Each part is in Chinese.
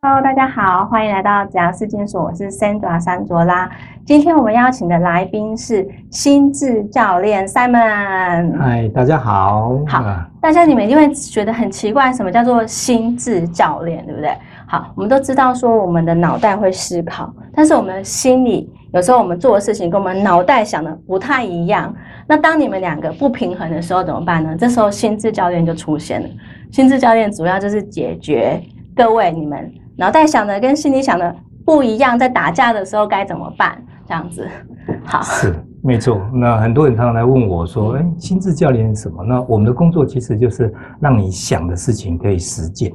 Hello，大家好，欢迎来到子阳视金所，我是 Sandra 山卓拉。今天我们邀请的来宾是心智教练 Simon。嗨，大家好。好，大家你们一定会觉得很奇怪，什么叫做心智教练，对不对？好，我们都知道说我们的脑袋会思考，但是我们的心里有时候我们做的事情跟我们脑袋想的不太一样。那当你们两个不平衡的时候怎么办呢？这时候心智教练就出现了。心智教练主要就是解决各位你们。脑袋想的跟心里想的不一样，在打架的时候该怎么办？这样子，好，是没错。那很多人常常来问我说：“哎，心智教练是什么？”那我们的工作其实就是让你想的事情可以实践。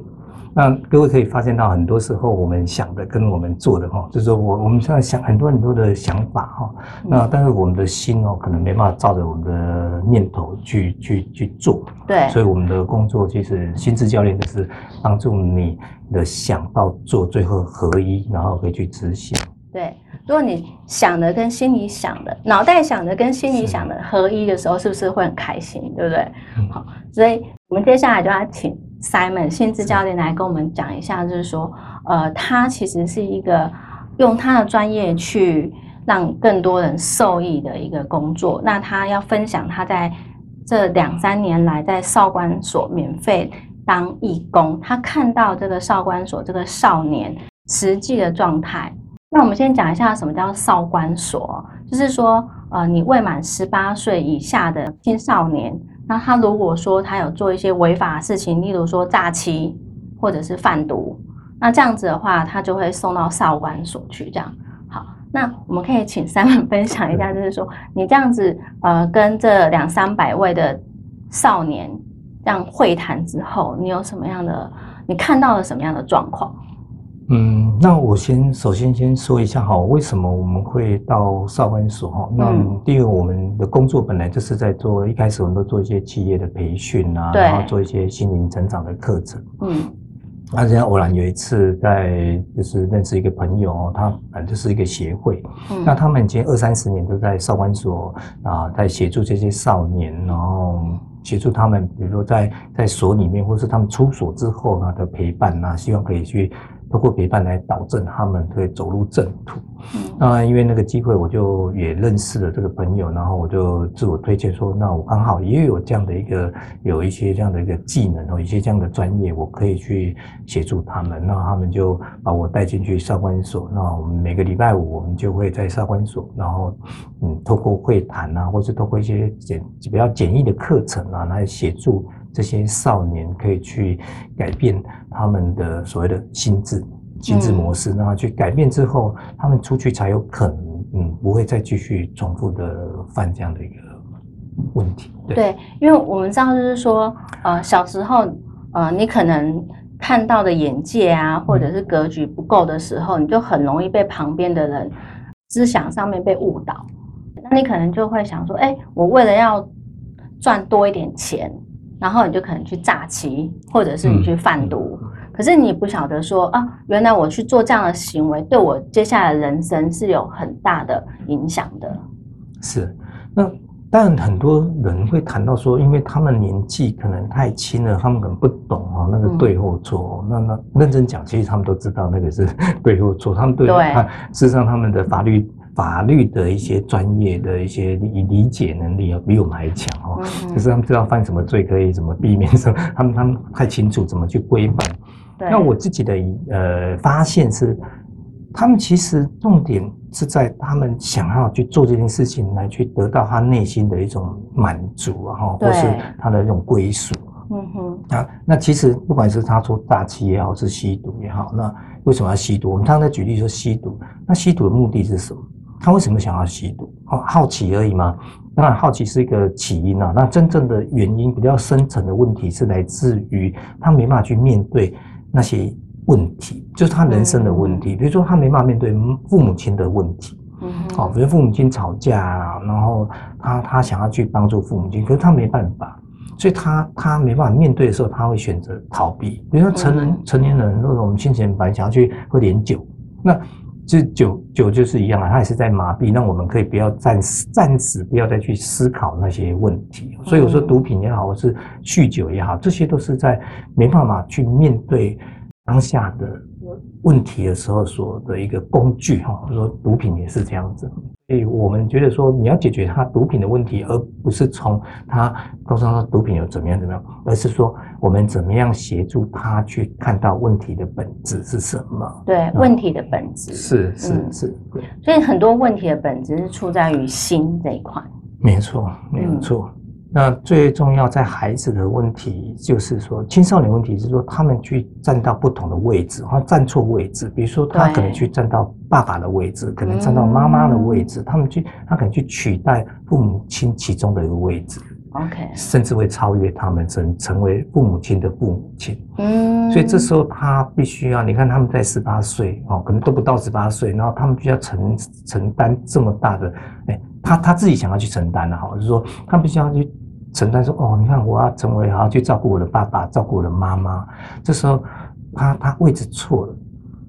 那各位可以发现到，很多时候我们想的跟我们做的哈，就是说我我们现在想很多很多的想法哈，那但是我们的心哦，可能没办法照着我们的念头去去去做。对，所以我们的工作其实心智教练就是帮助你的想到做，最后合一，然后可以去执行。对，如果你想的跟心里想的，脑袋想的跟心里想的合一的时候，是不是会很开心？对不对？好，所以我们接下来就要请。Simon 心智教练来跟我们讲一下，就是说，呃，他其实是一个用他的专业去让更多人受益的一个工作。那他要分享他在这两三年来在少管所免费当义工，他看到这个少管所这个少年实际的状态。那我们先讲一下什么叫少管所，就是说，呃，你未满十八岁以下的青少年。那他如果说他有做一些违法的事情，例如说诈欺或者是贩毒，那这样子的话，他就会送到少管所去。这样好，那我们可以请三文 分享一下，就是说你这样子呃跟这两三百位的少年这样会谈之后，你有什么样的，你看到了什么样的状况？嗯，那我先首先先说一下哈，为什么我们会到少管所哈？那第一个，我们的工作本来就是在做，一开始我们都做一些企业的培训啊，然后做一些心灵成长的课程。嗯，那这样偶然有一次在就是认识一个朋友，他反正就是一个协会，那他们已经二三十年都在少管所啊，在协助这些少年，然后协助他们，比如说在在所里面，或是他们出所之后呢的陪伴啊，希望可以去。通过陪伴来导正他们可以走入正途。那因为那个机会，我就也认识了这个朋友，然后我就自我推荐说，那我刚好也有这样的一个有一些这样的一个技能哦，一些这样的专业，我可以去协助他们。那他们就把我带进去少管所。那我们每个礼拜五，我们就会在少管所，然后嗯，透过会谈啊，或是透过一些简比较简易的课程啊，来协助。这些少年可以去改变他们的所谓的心智、心智模式，然后去改变之后，他们出去才有可能，嗯，不会再继续重复的犯这样的一个问题。对，因为我们知道，就是说，呃，小时候，呃，你可能看到的眼界啊，或者是格局不够的时候，你就很容易被旁边的人思想上面被误导。那你可能就会想说，哎，我为了要赚多一点钱。然后你就可能去诈欺，或者是你去贩毒，可是你不晓得说啊，原来我去做这样的行为，对我接下来人生是有很大的影响的。是，那但很多人会谈到说，因为他们年纪可能太轻了，他们可能不懂啊，那个对或错。那那认真讲，其实他们都知道那个是 对或错，他们对他事实上他们的法律。法律的一些专业的一些理理解能力要比我们还强哦，就是他们知道犯什么罪可以怎么避免什么，他们他们太清楚怎么去规范。那我自己的呃发现是，他们其实重点是在他们想要去做这件事情，来去得到他内心的一种满足啊，或是他的一种归属。嗯哼，啊，那其实不管是他做大气也好，是吸毒也好，那为什么要吸毒？我们刚才举例说吸毒，那吸毒的目的是什么？他为什么想要吸毒？哦，好奇而已嘛？当然，好奇是一个起因啊。那真正的原因，比较深层的问题是来自于他没办法去面对那些问题，就是他人生的问题。比如说，他没办法面对父母亲的问题。嗯。好，比如父母亲吵架，然后他他想要去帮助父母亲，可是他没办法，所以他他没办法面对的时候，他会选择逃避。比如说，成人成年人，或者我们先前本来想要去喝点酒，那。就酒酒就是一样啊，它也是在麻痹，让我们可以不要暂时暂时不要再去思考那些问题。所以我说毒品也好，或是酗酒也好，这些都是在没办法去面对当下的问题的时候所的一个工具哈，说毒品也是这样子。所以我们觉得说，你要解决他毒品的问题，而不是从他告诉他毒品有怎么样怎么样，而是说我们怎么样协助他去看到问题的本质是什么。对，问题的本质是是是，所以很多问题的本质是出在于心这一块。没错，没有错。那最重要在孩子的问题，就是说青少年问题是说他们去站到不同的位置，或站错位置。比如说他可能去站到爸爸的位置，可能站到妈妈的位置，他们去他可能去取代父母亲其中的一个位置。OK，甚至会超越他们，成成为父母亲的父母亲。嗯，所以这时候他必须要，你看他们在十八岁哦，可能都不到十八岁，然后他们就要承承担这么大的，哎，他他自己想要去承担的哈，就是说他必须要去。承担说哦，你看我要成为好去照顾我的爸爸，照顾我的妈妈。这时候他他位置错了，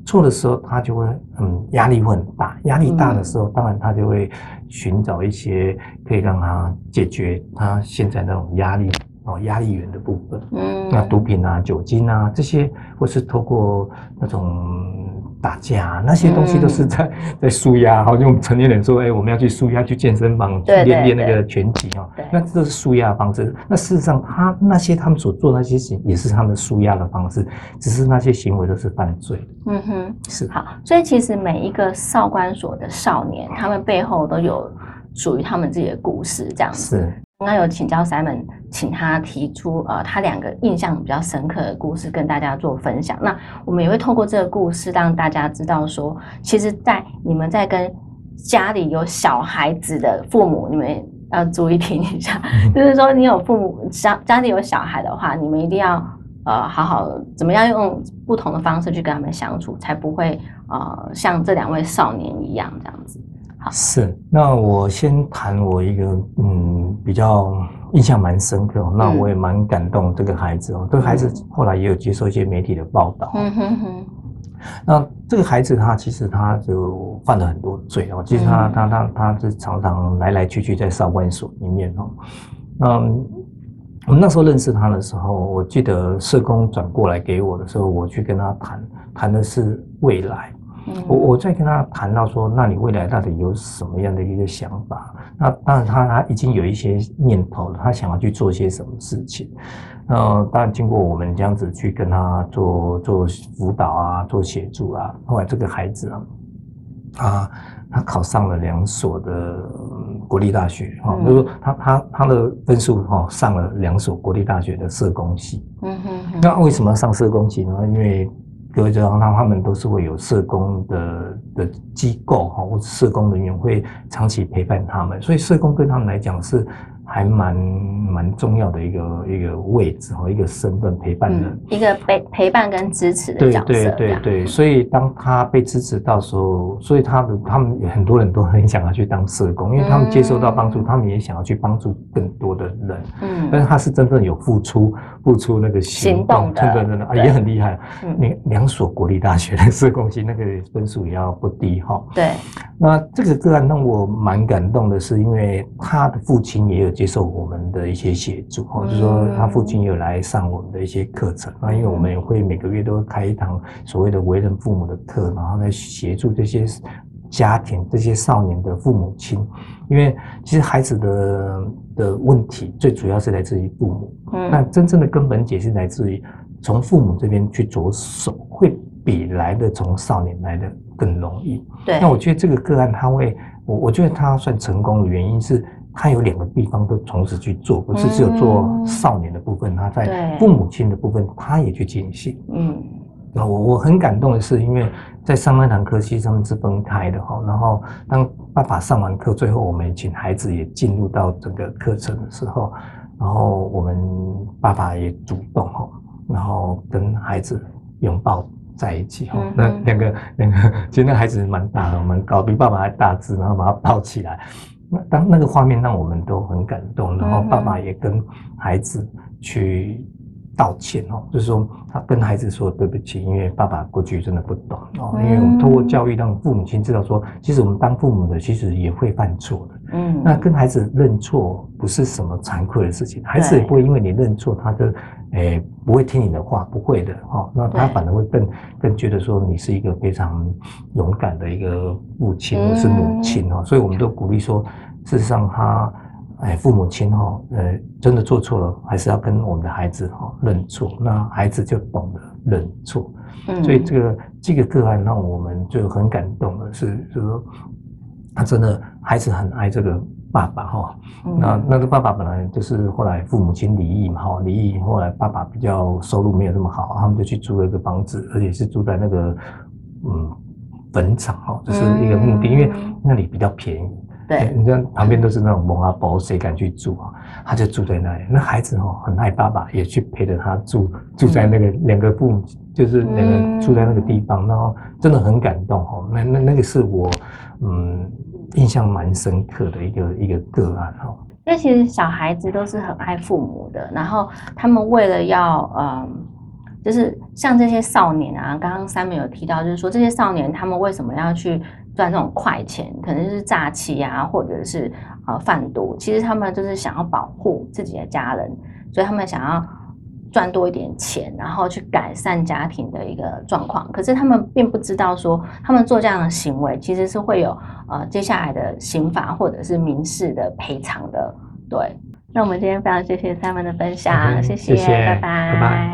错的时候他就会嗯压力会很大，压力大的时候，当然他就会寻找一些可以让他解决他现在那种压力哦压力源的部分。嗯，那毒品啊、酒精啊这些，或是透过那种。打架那些东西都是在 在舒压，好像成年人说，哎，我们要去舒压，去健身房练练那个拳击哈，那这是舒压方式。那事实上，他那些他们所做那些行，也是他们舒压的方式，只是那些行为都是犯罪。嗯哼，是好。所以其实每一个少管所的少年，他们背后都有属于他们自己的故事，这样子。是。刚刚有请教 Simon，请他提出呃他两个印象比较深刻的故事跟大家做分享。那我们也会透过这个故事让大家知道说，其实，在你们在跟家里有小孩子的父母，你们要注意听一下，就是说你有父母家家里有小孩的话，你们一定要呃好好怎么样用不同的方式去跟他们相处，才不会呃像这两位少年一样这样子。是，那我先谈我一个嗯比较印象蛮深刻，那我也蛮感动这个孩子哦，这个孩子后来也有接受一些媒体的报道。嗯哼哼。那这个孩子他其实他就犯了很多罪哦，其实他他他他是常常来来去去在少管所里面哦。嗯，我们那时候认识他的时候，我记得社工转过来给我的时候，我去跟他谈谈的是未来。我我在跟他谈到说，那你未来到底有什么样的一个想法？那当然他他已经有一些念头了，他想要去做些什么事情。那当然经过我们这样子去跟他做做辅导啊，做协助啊，后来这个孩子啊，他他考上了两所的国立大学哈，就是说他他他的分数哈上了两所国立大学的社工系。嗯哼，那为什么上社工系呢？因为各位知道，他他们都是会有社工的的机构哈，或者社工人员会长期陪伴他们，所以社工对他们来讲是。还蛮蛮重要的一个一个位置和一个身份陪伴的，一个陪陪伴跟支持的角色。对对对对，所以当他被支持到时候，所以他的他们有很多人都很想要去当社工，因为他们接受到帮助，他们也想要去帮助更多的人。嗯，但是他是真正有付出付出那个行动，真的真的啊也很厉害。两两所国立大学的社工系那个分数也要不低哈。对，那这个个案让我蛮感动的是，因为他的父亲也有。接受我们的一些协助，或者说他父亲有来上我们的一些课程那因为我们也会每个月都开一堂所谓的为人父母的课，然后来协助这些家庭、这些少年的父母亲。因为其实孩子的的问题最主要是来自于父母，嗯，那真正的根本解是来自于从父母这边去着手，会比来的从少年来的更容易。对，那我觉得这个个案他会，我我觉得他算成功的原因是。他有两个地方都同时去做，不是只有做少年的部分，他在父母亲的部分，他也去进行。嗯，那我我很感动的是，因为在上那堂课其实他们是分开的哈，然后当爸爸上完课，最后我们请孩子也进入到整个课程的时候，然后我们爸爸也主动哈，然后跟孩子拥抱在一起哈，那两个两个 其实那孩子蛮大的，蛮高，比爸爸还大只，然后把他抱起来。那当那个画面让我们都很感动，然后爸爸也跟孩子去道歉哦，就是说他跟孩子说对不起，因为爸爸过去真的不懂哦，因为我们通过教育让父母亲知道说，其实我们当父母的其实也会犯错的。嗯，那跟孩子认错不是什么惭愧的事情，孩子也不会因为你认错，他就诶不会听你的话，不会的哈。那他反而会更更觉得说你是一个非常勇敢的一个父亲或是母亲哈。所以我们都鼓励说，事实上他。哎，父母亲哈，呃，真的做错了，还是要跟我们的孩子哈认错，那孩子就懂得认错。嗯，所以这个这个个案让我们就很感动的是，就是说他真的孩子很爱这个爸爸哈。那那个爸爸本来就是后来父母亲离异嘛哈，离异后来爸爸比较收入没有那么好，他们就去租了一个房子，而且是住在那个嗯坟场哈，这是一个墓地，因为那里比较便宜。对，你看旁边都是那种蒙阿婆，谁敢去住啊？他就住在那里。那孩子哦，很爱爸爸，也去陪着他住，住在那个两个父母，就是两个住在那个地方，然后真的很感动哦。那那那个是我嗯印象蛮深刻的一个一个个案哦。因为其实小孩子都是很爱父母的，然后他们为了要嗯，就是像这些少年啊，刚刚三妹有提到，就是说这些少年他们为什么要去？赚这种快钱，可能是诈欺啊，或者是呃贩毒。其实他们就是想要保护自己的家人，所以他们想要赚多一点钱，然后去改善家庭的一个状况。可是他们并不知道说，他们做这样的行为其实是会有呃接下来的刑法或者是民事的赔偿的。对，那我们今天非常谢谢三文的分享，谢谢，拜拜。